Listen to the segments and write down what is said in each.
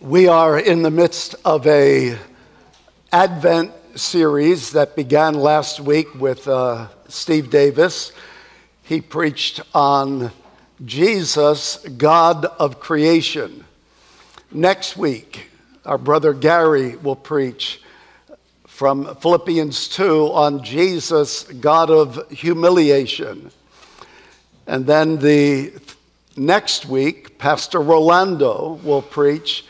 We are in the midst of a Advent series that began last week with uh, Steve Davis. He preached on Jesus, God of creation. Next week, our brother Gary will preach from Philippians 2 on Jesus, God of humiliation. And then the next week, Pastor Rolando will preach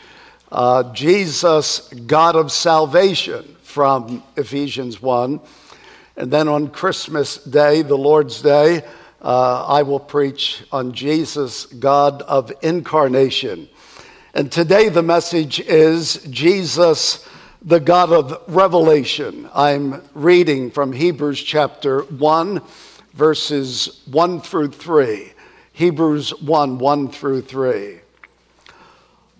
uh, Jesus, God of salvation, from Ephesians 1. And then on Christmas Day, the Lord's Day, uh, I will preach on Jesus, God of incarnation. And today the message is Jesus, the God of revelation. I'm reading from Hebrews chapter 1, verses 1 through 3. Hebrews 1 1 through 3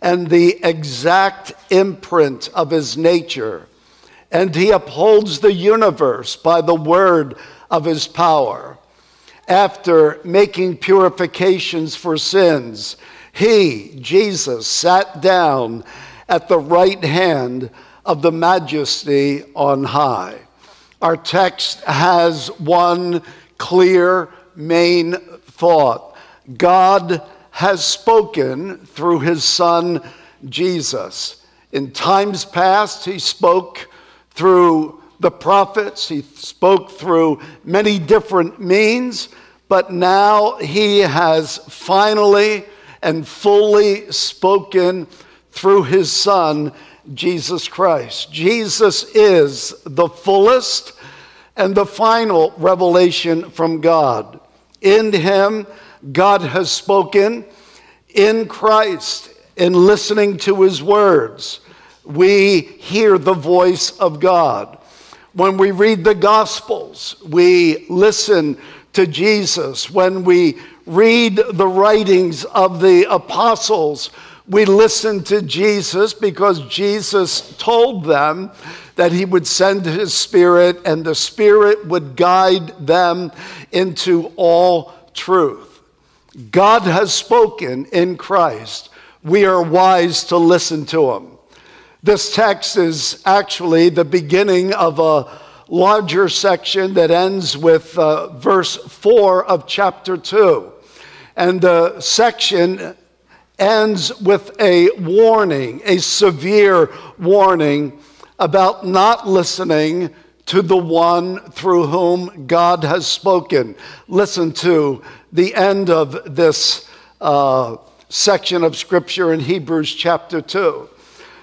and the exact imprint of his nature. And he upholds the universe by the word of his power. After making purifications for sins, he, Jesus, sat down at the right hand of the majesty on high. Our text has one clear main thought God has spoken through his son Jesus. In times past, he spoke through the prophets, he spoke through many different means, but now he has finally and fully spoken through his son, Jesus Christ. Jesus is the fullest and the final revelation from God. In him, God has spoken in Christ, in listening to his words. We hear the voice of God. When we read the Gospels, we listen to Jesus. When we read the writings of the apostles, we listen to Jesus because Jesus told them that he would send his spirit and the spirit would guide them into all truth. God has spoken in Christ. We are wise to listen to him. This text is actually the beginning of a larger section that ends with uh, verse 4 of chapter 2. And the section ends with a warning, a severe warning about not listening to the one through whom God has spoken. Listen to the end of this uh, section of scripture in Hebrews chapter 2.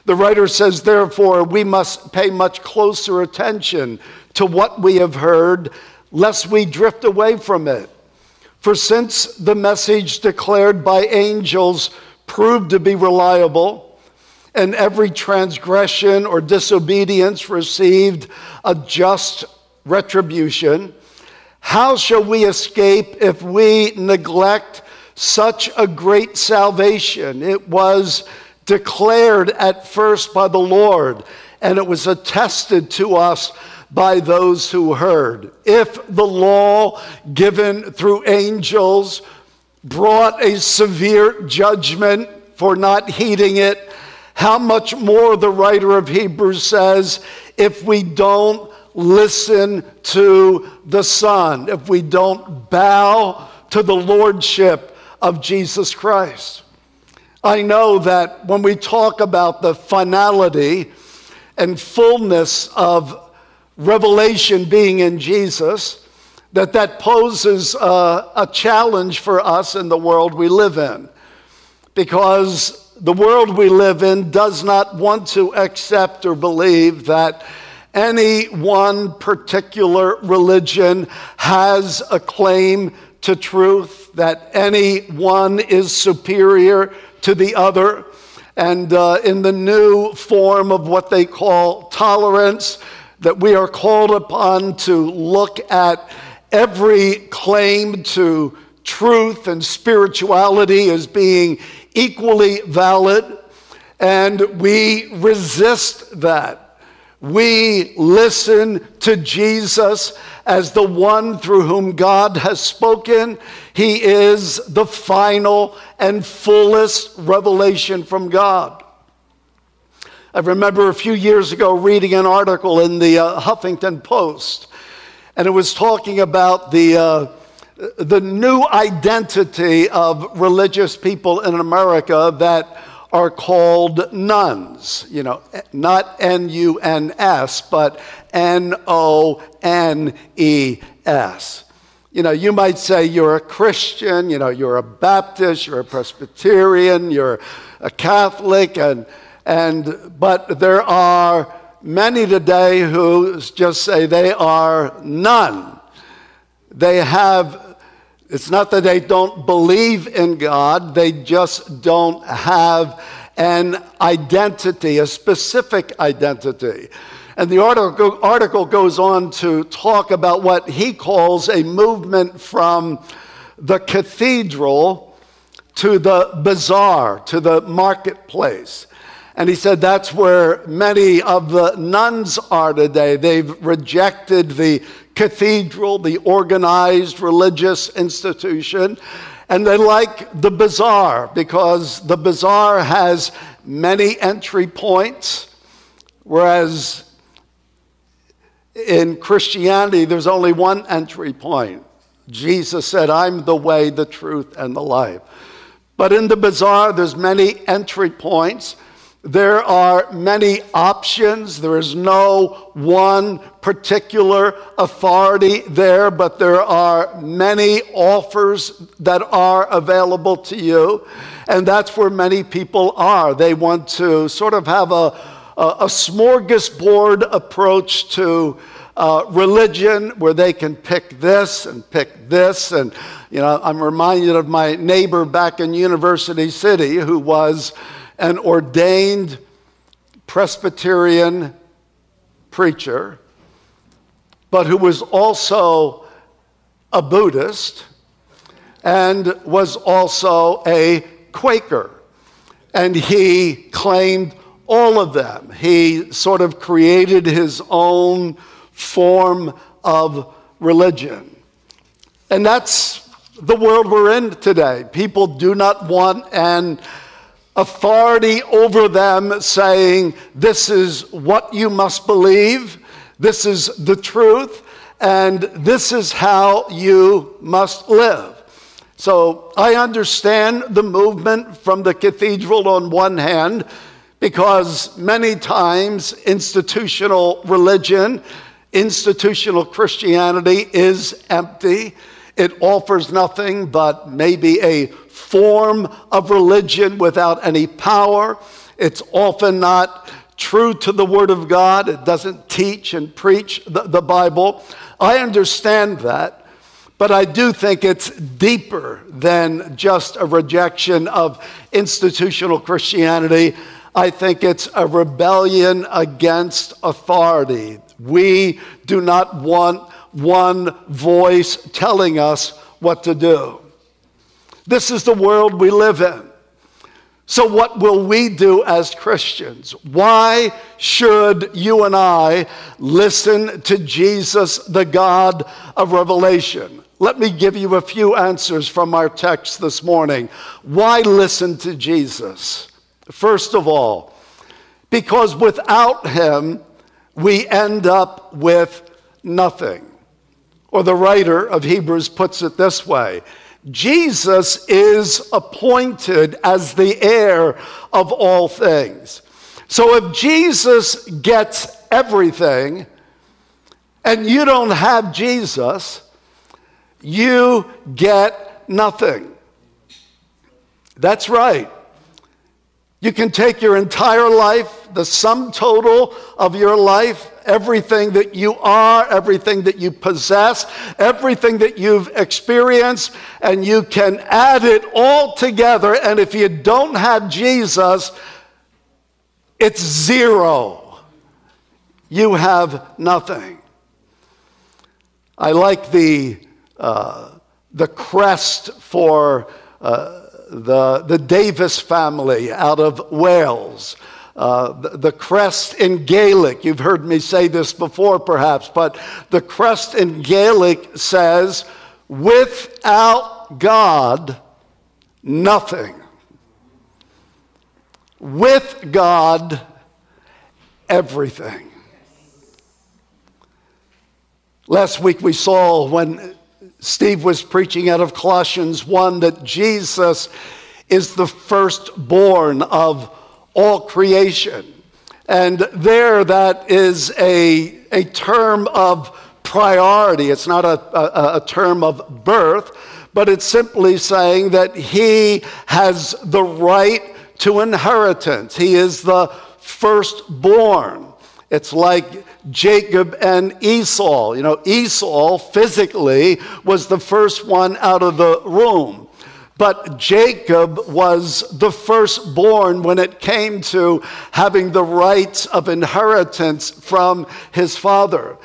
The writer says, Therefore, we must pay much closer attention to what we have heard, lest we drift away from it. For since the message declared by angels proved to be reliable, and every transgression or disobedience received a just retribution. How shall we escape if we neglect such a great salvation? It was declared at first by the Lord, and it was attested to us by those who heard. If the law given through angels brought a severe judgment for not heeding it, how much more the writer of Hebrews says, if we don't listen to the Son, if we don't bow to the Lordship of Jesus Christ. I know that when we talk about the finality and fullness of revelation being in Jesus, that that poses a, a challenge for us in the world we live in. Because the world we live in does not want to accept or believe that any one particular religion has a claim to truth, that any one is superior to the other. and uh, in the new form of what they call tolerance, that we are called upon to look at every claim to truth and spirituality as being equally valid, and we resist that. We listen to Jesus as the one through whom God has spoken. He is the final and fullest revelation from God. I remember a few years ago reading an article in the uh, Huffington Post, and it was talking about the, uh, the new identity of religious people in America that are called nones. You know, not N U N S, but N O N E S. You know, you might say you're a Christian, you know, you're a Baptist, you're a Presbyterian, you're a Catholic, and, and, but there are many today who just say they are none. They have, it's not that they don't believe in God, they just don't have an identity, a specific identity. And the article, article goes on to talk about what he calls a movement from the cathedral to the bazaar, to the marketplace. And he said that's where many of the nones are today. They've rejected the cathedral, the organized religious institution, and they like the bazaar because the bazaar has many entry points, whereas in Christianity, there's only one entry point. Jesus said, I'm the way, the truth, and the life. But in the bazaar, there's many entry points. There are many options. There is no one particular authority there, but there are many offers that are available to you. And that's where many people are. They want to sort of have a a, a smorgasbord approach to uh, religion where they can pick this and pick this. And, you know, I'm reminded of my neighbor back in University City who was an ordained Presbyterian preacher, but who was also a Buddhist and was also a Quaker. And he claimed all of them. He sort of created his own form of religion. And that's the world we're in today. People do not want an authority over them saying, This is what you must believe, this is the truth, and this is how you must live. So I understand the movement from the cathedral on one hand because many times institutional religion, institutional Christianity is empty. It offers nothing but maybe a form of religion without any power. It's often not true to the Word of God. It doesn't teach and preach the, the Bible. I understand that. But I do think it's deeper than just a rejection of institutional Christianity. I think it's a rebellion against authority. We do not want one voice telling us what to do. This is the world we live in. So, what will we do as Christians? Why should you and I listen to Jesus, the God of Revelation? Let me give you a few answers from our text this morning. Why listen to Jesus? First of all, because without him, we end up with nothing. Or the writer of Hebrews puts it this way Jesus is appointed as the heir of all things. So if Jesus gets everything and you don't have Jesus, you get nothing. That's right. You can take your entire life, the sum total of your life, everything that you are, everything that you possess, everything that you've experienced, and you can add it all together. And if you don't have Jesus, it's zero. You have nothing. I like the, uh, the crest for uh, the, the Davis family out of Wales. Uh, the, the, crest in Gaelic, you've heard me say this before perhaps, but the crest in Gaelic says, without God, nothing. With God, everything. Last week we saw when Steve was preaching out of Colossians 1 that Jesus is the firstborn of all creation. And there, that is a, a term of priority. It's not a, a, a term of birth, but it's simply saying that he has the right to inheritance. He is the firstborn. It's like Jacob and Esau. You know, Esau physically was the first one out of the womb. But Jacob was the firstborn when it came to having the rights of inheritance from his father.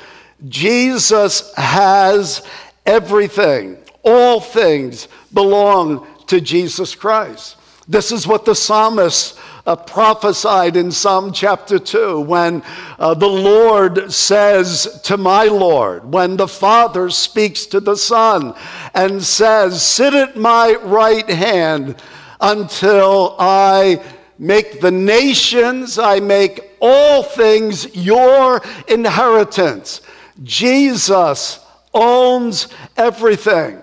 Jesus has everything, all things belong to Jesus Christ. This is what the psalmist uh, prophesied in Psalm chapter 2 when uh, the Lord says to my Lord, when the Father speaks to the Son and says, Sit at my right hand until I make the nations, I make all things your inheritance. Jesus owns everything.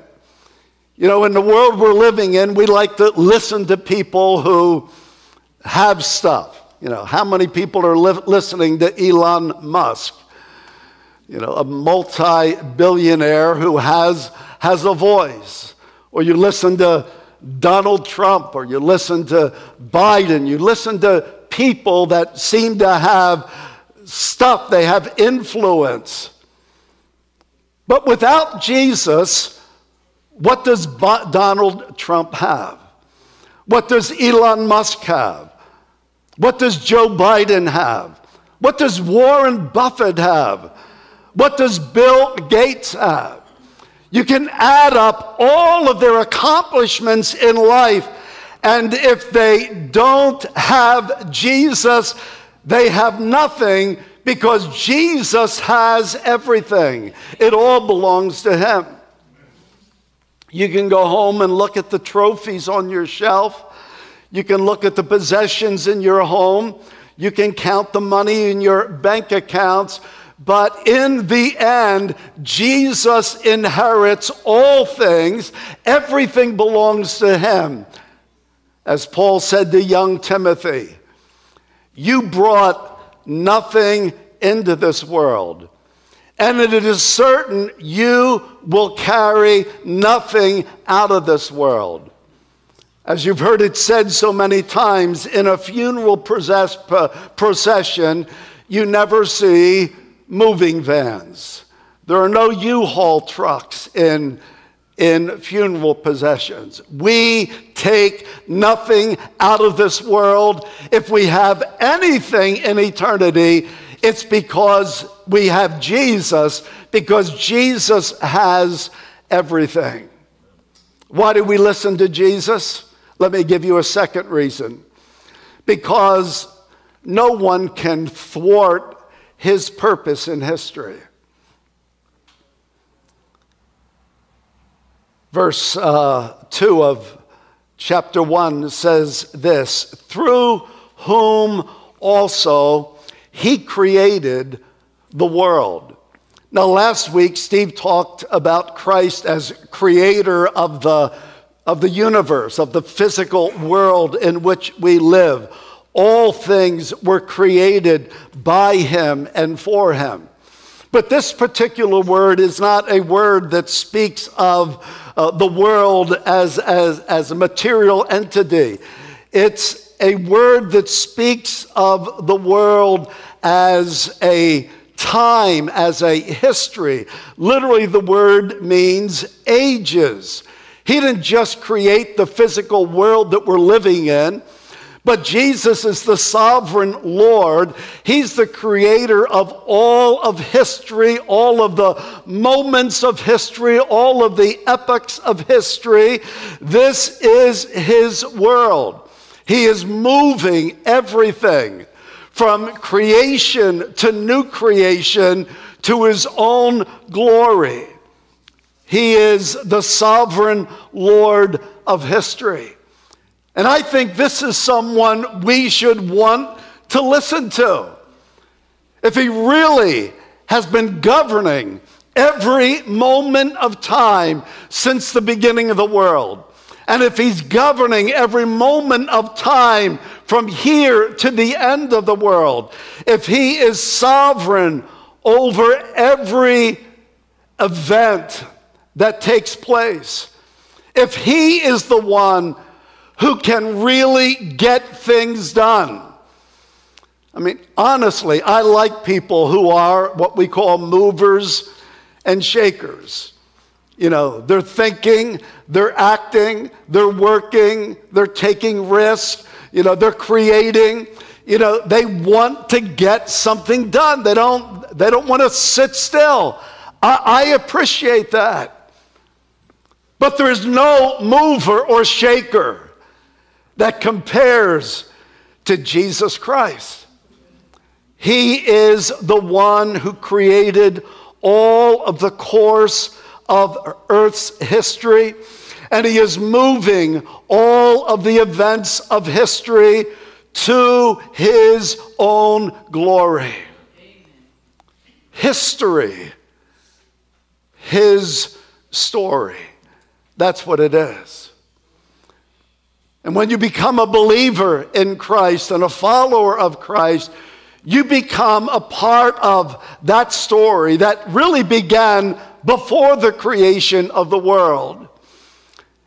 You know, in the world we're living in, we like to listen to people who have stuff. You know, how many people are li- listening to Elon Musk? You know, a multi billionaire who has, has a voice. Or you listen to Donald Trump, or you listen to Biden, you listen to people that seem to have stuff, they have influence. But without Jesus, what does Donald Trump have? What does Elon Musk have? What does Joe Biden have? What does Warren Buffett have? What does Bill Gates have? You can add up all of their accomplishments in life, and if they don't have Jesus, they have nothing because Jesus has everything. It all belongs to Him. You can go home and look at the trophies on your shelf. You can look at the possessions in your home. You can count the money in your bank accounts. But in the end, Jesus inherits all things. Everything belongs to him. As Paul said to young Timothy, you brought nothing into this world. And it is certain you will carry nothing out of this world. As you've heard it said so many times, in a funeral uh, procession, you never see moving vans. There are no U Haul trucks in, in funeral possessions. We take nothing out of this world. If we have anything in eternity, it's because we have Jesus, because Jesus has everything. Why do we listen to Jesus? Let me give you a second reason. Because no one can thwart his purpose in history. Verse uh, 2 of chapter 1 says this Through whom also he created the world. Now, last week, Steve talked about Christ as creator of the of the universe, of the physical world in which we live. All things were created by him and for him. But this particular word is not a word that speaks of uh, the world as, as, as a material entity. It's a word that speaks of the world as a time, as a history. Literally, the word means ages. He didn't just create the physical world that we're living in, But Jesus is the sovereign Lord. He's the creator of all of history, all of the moments of history, all of the epochs of history. This is His world. He is moving everything from creation to new creation to His own glory. He is the sovereign Lord of history. And I think this is someone we should want to listen to. If he really has been governing every moment of time since the beginning of the world, and if he's governing every moment of time from here to the end of the world, if he is sovereign over every event that takes place, if he is the one who can really get things done. I mean, honestly, I like people who are what we call movers and shakers. You know, they're thinking, they're acting, they're working, they're taking risks, you know, they're creating. You know, they want to get something done. They don't, they don't want to sit still. I, I appreciate that. But there's no mover or shaker that compares to Jesus Christ. He is the one who created all of the course of Earth's history, and He is moving all of the events of history to His own glory. History, His story. That's what it is. And when you become a believer in Christ and a follower of Christ, you become a part of that story that really began before the creation of the world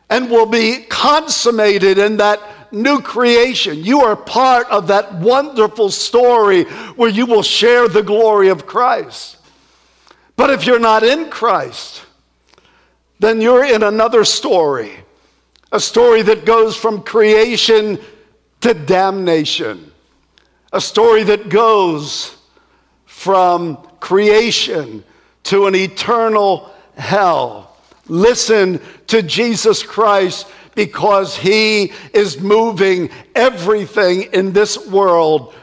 and will be consummated in that new creation. You are part of that wonderful story where you will share the glory of Christ. But if you're not in Christ, then you're in another story a story that goes from creation to damnation, a story that goes from creation to an eternal hell. Listen to Jesus Christ because he is moving everything in this world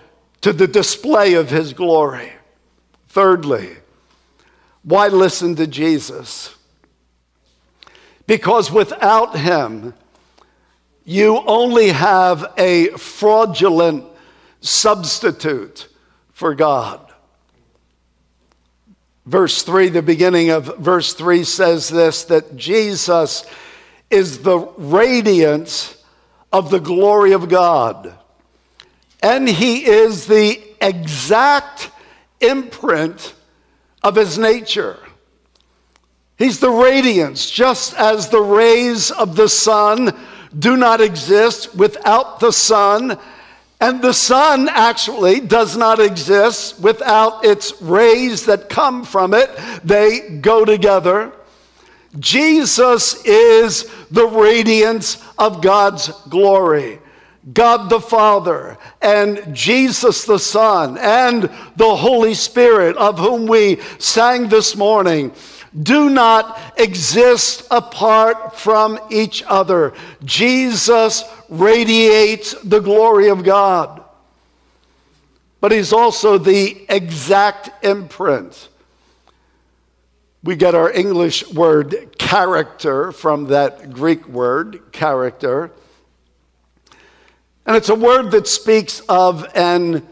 to the display of his glory. Thirdly, why listen to Jesus? Because without him, you only have a fraudulent substitute for God. Verse 3, the beginning of verse 3 says this that Jesus is the radiance of the glory of God. And he is the exact imprint of his nature. He's the radiance, just as the rays of the sun do not exist without the sun, and the sun actually does not exist without its rays that come from it. They go together. Jesus is the radiance of God's glory. God the Father and Jesus the Son and the Holy Spirit, of whom we sang this morning do not exist apart from each other. Jesus radiates the glory of God, but he's also the exact imprint. We get our English word character from that Greek word, character. And it's a word that speaks of an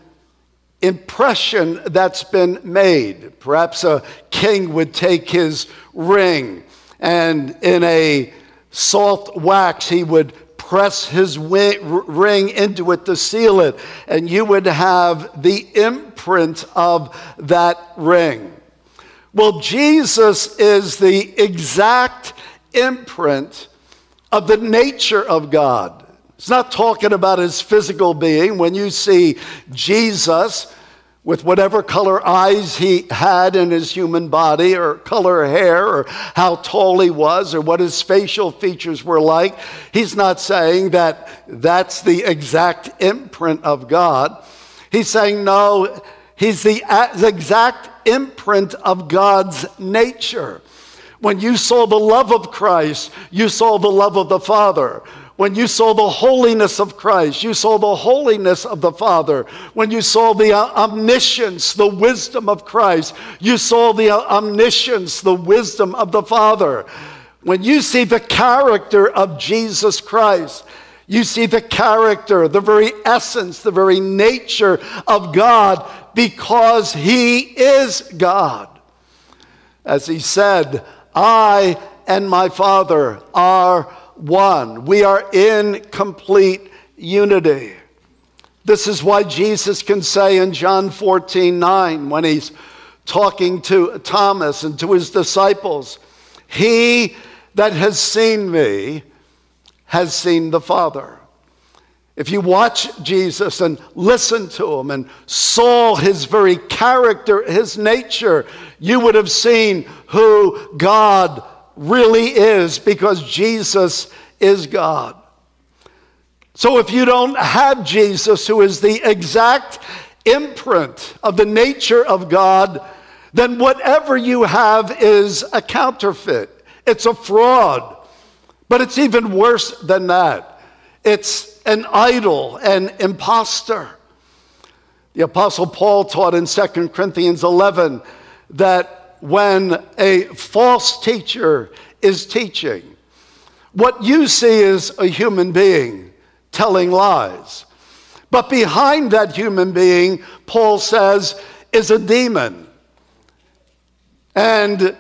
impression that's been made. Perhaps a king would take his ring and in a soft wax he would press his ring into it to seal it, and you would have the imprint of that ring. Well, Jesus is the exact imprint of the nature of God. It's not talking about his physical being. When you see Jesus, with whatever color eyes he had in his human body, or color hair, or how tall he was, or what his facial features were like. He's not saying that that's the exact imprint of God. He's saying, no, he's the exact imprint of God's nature. When you saw the love of Christ, you saw the love of the Father. When you saw the holiness of Christ, you saw the holiness of the Father. When you saw the uh, omniscience, the wisdom of Christ, you saw the uh, omniscience, the wisdom of the Father. When you see the character of Jesus Christ, you see the character, the very essence, the very nature of God because He is God. As He said, I and my Father are one. We are in complete unity. This is why Jesus can say in John 14 9, when he's talking to Thomas and to his disciples, He that has seen me has seen the Father. If you watch Jesus and listen to him and saw his very character, his nature, you would have seen who God really is because Jesus is God. So if you don't have Jesus, who is the exact imprint of the nature of God, then whatever you have is a counterfeit. It's a fraud. But it's even worse than that. It's an idol, an impostor. The Apostle Paul taught in 2 Corinthians 11 that when a false teacher is teaching. What you see is a human being telling lies. But behind that human being, Paul says, is a demon. And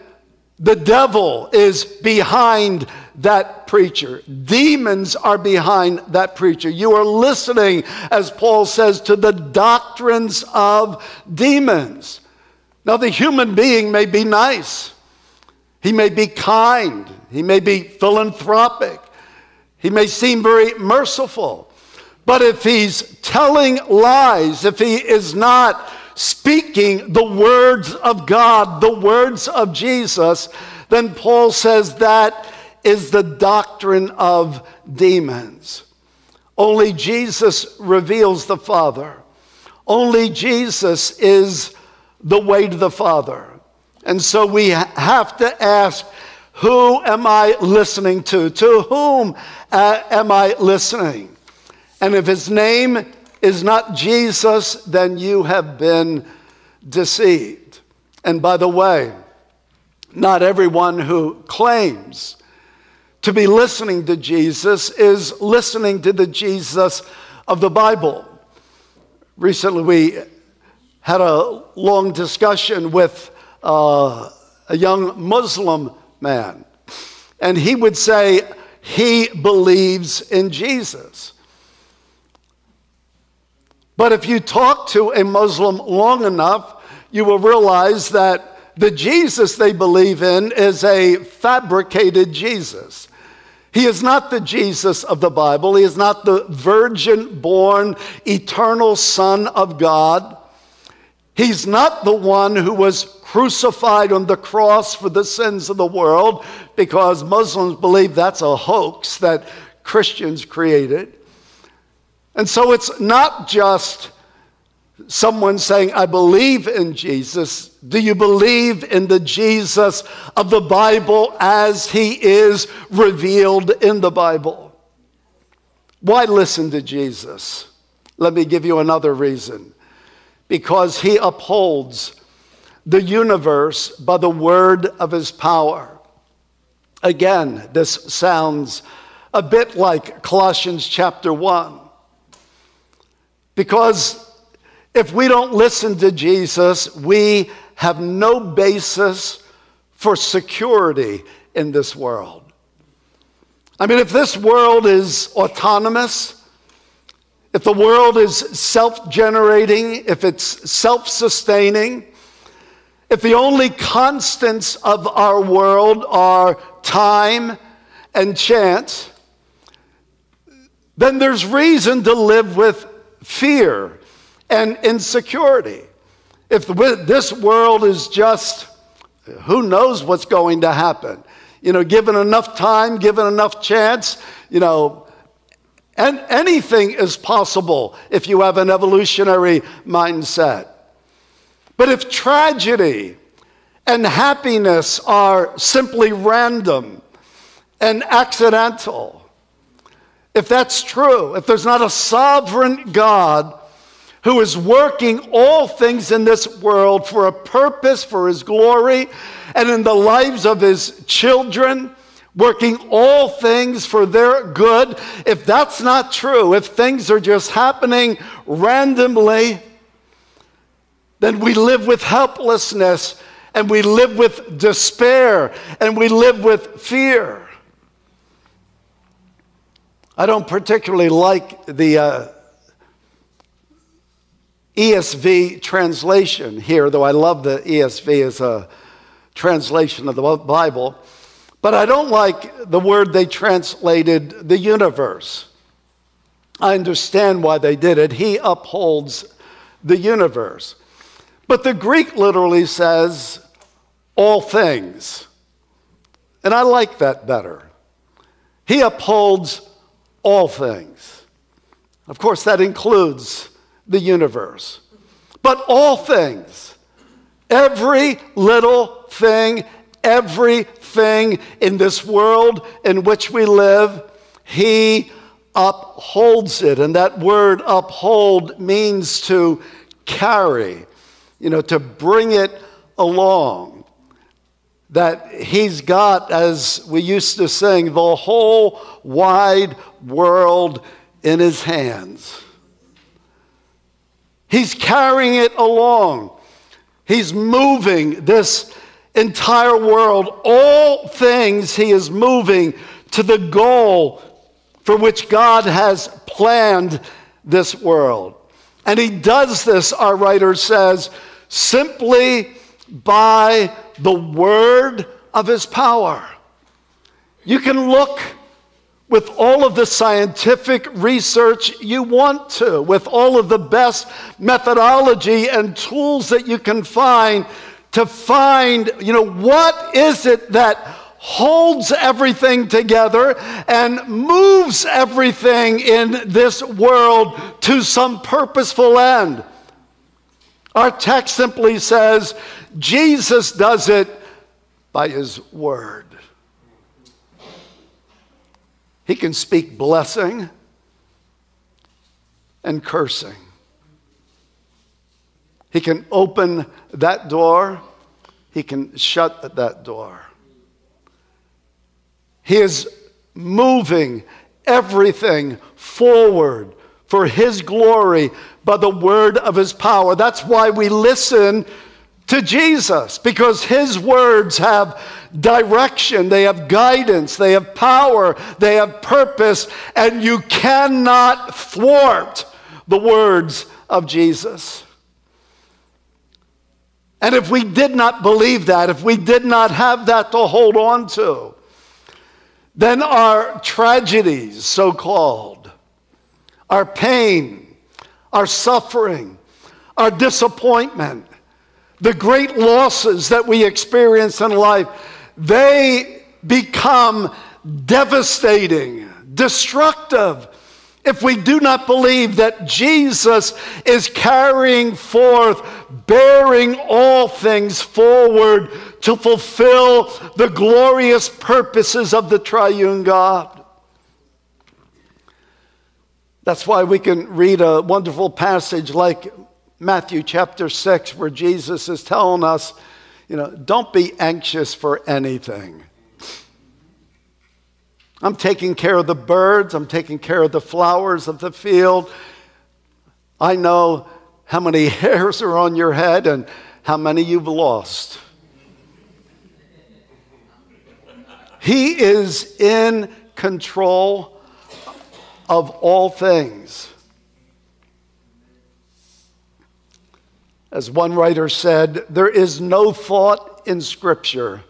the devil is behind that preacher. Demons are behind that preacher. You are listening, as Paul says, to the doctrines of demons. Now, the human being may be nice, he may be kind, he may be philanthropic, he may seem very merciful. But if he's telling lies, if he is not speaking the words of God, the words of Jesus, then Paul says that is the doctrine of demons. Only Jesus reveals the Father. Only Jesus is the way to the Father. And so we have to ask, who am I listening to? To whom uh, am I listening? And if his name is not Jesus, then you have been deceived. And by the way, not everyone who claims to be listening to Jesus is listening to the Jesus of the Bible. Recently, we had a long discussion with uh, a young Muslim man, and he would say he believes in Jesus. But if you talk to a Muslim long enough, you will realize that the Jesus they believe in is a fabricated Jesus. He is not the Jesus of the Bible. He is not the virgin born eternal Son of God. He's not the one who was crucified on the cross for the sins of the world, because Muslims believe that's a hoax that Christians created. And so it's not just someone saying, I believe in Jesus. Do you believe in the Jesus of the Bible as he is revealed in the Bible? Why listen to Jesus? Let me give you another reason because he upholds the universe by the word of his power. Again, this sounds a bit like Colossians chapter 1. Because if we don't listen to Jesus, we have no basis for security in this world. I mean, if this world is autonomous, if the world is self generating, if it's self sustaining, if the only constants of our world are time and chance, then there's reason to live with fear and insecurity. if this world is just, who knows what's going to happen? You know, given enough time, given enough chance, you know, and anything is possible if you have an evolutionary mindset. But if tragedy and happiness are simply random and accidental, if that's true, if there's not a sovereign God who is working all things in this world for a purpose, for his glory, and in the lives of his children, working all things for their good, if that's not true, if things are just happening randomly, then we live with helplessness and we live with despair and we live with fear. I don't particularly like the uh, ESV translation here, though I love the ESV as a translation of the Bible. But I don't like the word they translated the universe. I understand why they did it. He upholds the universe. But the Greek literally says all things. And I like that better. He upholds all things. Of course, that includes the universe. But all things, every little thing, everything in this world in which we live, He upholds it. And that word uphold means to carry, you know, to bring it along that he's got, as we used to sing, the whole wide world in his hands. He's carrying it along. He's moving this entire world. All things he is moving to the goal for which God has planned this world. And he does this, our writer says, simply by the word of his power. You can look with all of the scientific research you want to, with all of the best methodology and tools that you can find to find, you know, what is it that holds everything together and moves everything in this world to some purposeful end. Our text simply says Jesus does it by his word. He can speak blessing and cursing. He can open that door, he can shut that door. He is moving everything forward for his glory by the word of his power. That's why we listen to Jesus because his words have direction, they have guidance, they have power, they have purpose, and you cannot thwart the words of Jesus. And if we did not believe that, if we did not have that to hold on to, then our tragedies, so called, our pain, our suffering, our disappointment, the great losses that we experience in life, they become devastating, destructive. If we do not believe that Jesus is carrying forth, bearing all things forward to fulfill the glorious purposes of the triune God. That's why we can read a wonderful passage like Matthew chapter 6, where Jesus is telling us, you know, don't be anxious for anything. I'm taking care of the birds, I'm taking care of the flowers of the field. I know how many hairs are on your head and how many you've lost. He is in control of all things. As one writer said, there is no thought in Scripture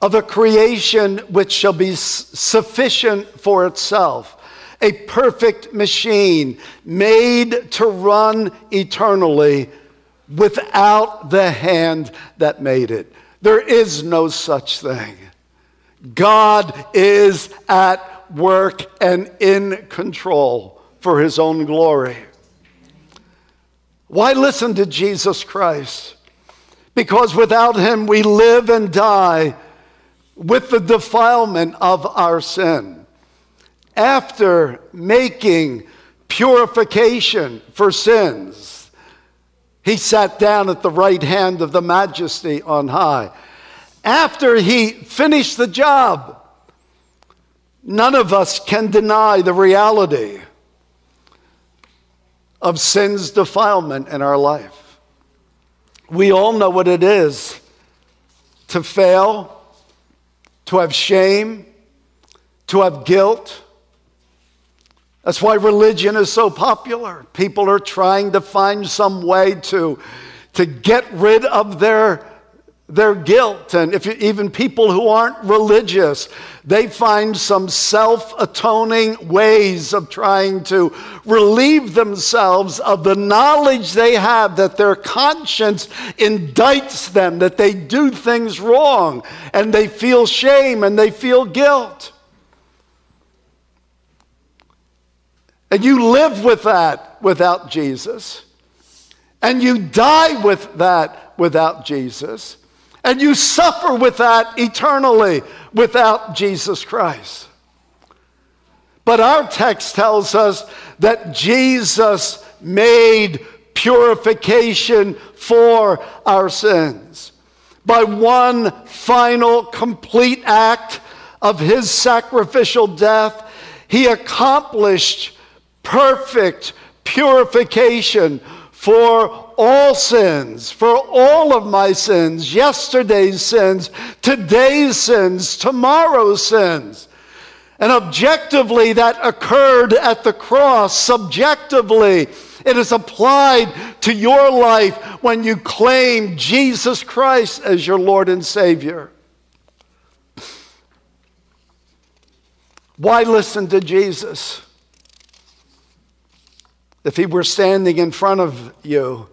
of a creation which shall be sufficient for itself, a perfect machine made to run eternally without the hand that made it. There is no such thing. God is at work and in control for his own glory. Why listen to Jesus Christ? Because without him we live and die with the defilement of our sin. After making purification for sins, he sat down at the right hand of the majesty on high. After he finished the job, none of us can deny the reality of sin's defilement in our life. We all know what it is to fail, to have shame, to have guilt. That's why religion is so popular. People are trying to find some way to, to get rid of their their guilt. And if you, even people who aren't religious, they find some self atoning ways of trying to relieve themselves of the knowledge they have that their conscience indicts them, that they do things wrong, and they feel shame and they feel guilt. And you live with that without Jesus. And you die with that without Jesus. And you suffer with that eternally without Jesus Christ. But our text tells us that Jesus made purification for our sins. By one final, complete act of his sacrificial death, he accomplished perfect purification for all sins, for all of my sins, yesterday's sins, today's sins, tomorrow's sins. And objectively, that occurred at the cross. Subjectively, it is applied to your life when you claim Jesus Christ as your Lord and Savior. Why listen to Jesus? If he were standing in front of you,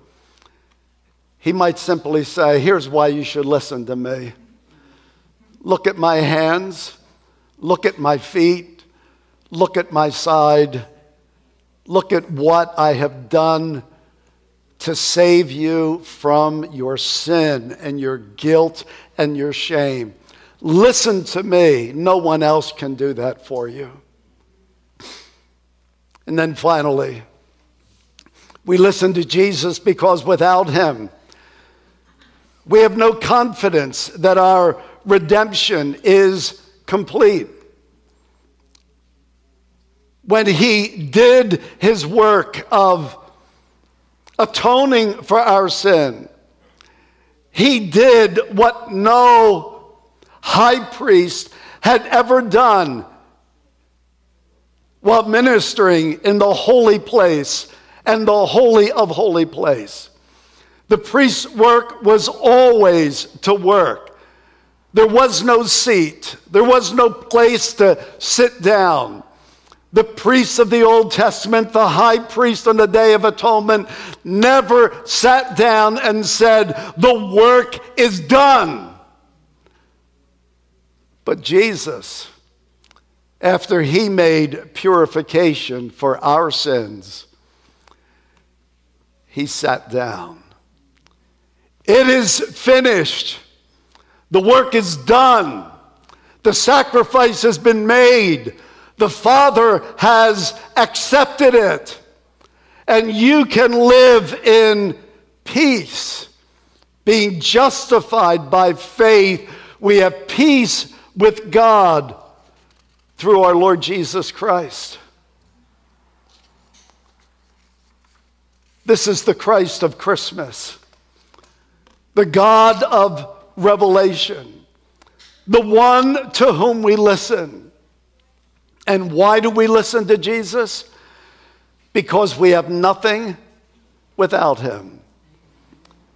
he might simply say, Here's why you should listen to me. Look at my hands, look at my feet, look at my side, look at what I have done to save you from your sin and your guilt and your shame. Listen to me. No one else can do that for you. And then finally, we listen to Jesus because without him, we have no confidence that our redemption is complete. When he did his work of atoning for our sin, he did what no high priest had ever done while ministering in the holy place and the holy of holy place. The priest's work was always to work. There was no seat, there was no place to sit down. The priests of the Old Testament, the high priest on the Day of Atonement, never sat down and said, The work is done. But Jesus, after he made purification for our sins, he sat down. It is finished. The work is done. The sacrifice has been made. The Father has accepted it. And you can live in peace, being justified by faith. We have peace with God through our Lord Jesus Christ. This is the Christ of Christmas the God of revelation, the one to whom we listen. And why do we listen to Jesus? Because we have nothing without him.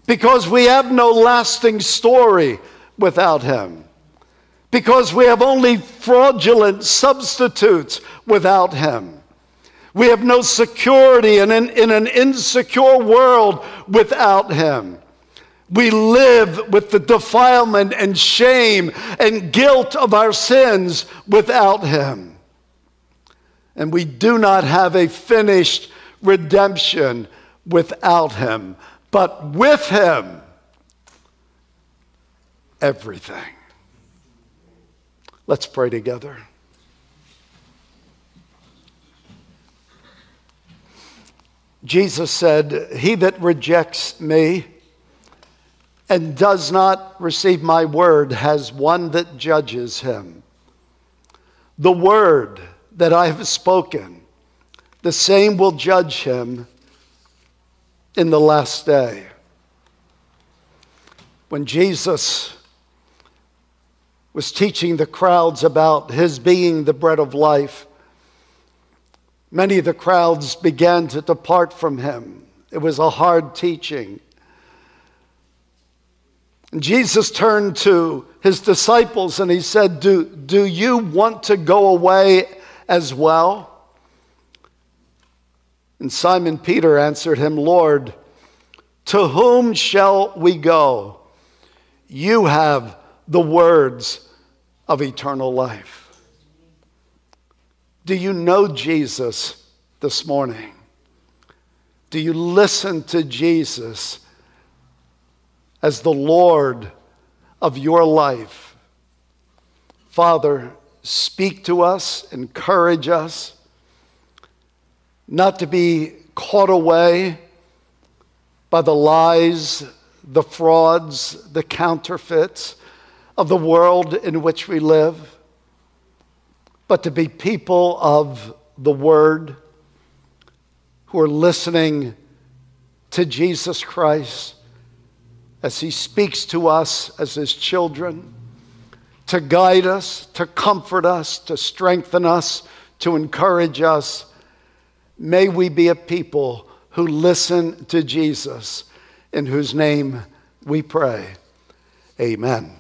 Because we have no lasting story without him. Because we have only fraudulent substitutes without him. We have no security in an, in an insecure world without Him. We live with the defilement and shame and guilt of our sins without Him. And we do not have a finished redemption without Him. But with Him, everything. Let's pray together. Jesus said, He that rejects me and does not receive my word has one that judges him. The word that I have spoken, the same will judge him in the last day. When Jesus was teaching the crowds about his being the bread of life, many of the crowds began to depart from him. It was a hard teaching. Jesus turned to his disciples and he said, do, do you want to go away as well? And Simon Peter answered him, Lord, to whom shall we go? You have the words of eternal life. Do you know Jesus this morning? Do you listen to Jesus? As the Lord of your life. Father, speak to us, encourage us, not to be caught away by the lies, the frauds, the counterfeits of the world in which we live, but to be people of the Word who are listening to Jesus Christ as He speaks to us as His children, to guide us, to comfort us, to strengthen us, to encourage us. May we be a people who listen to Jesus, in whose name we pray. Amen.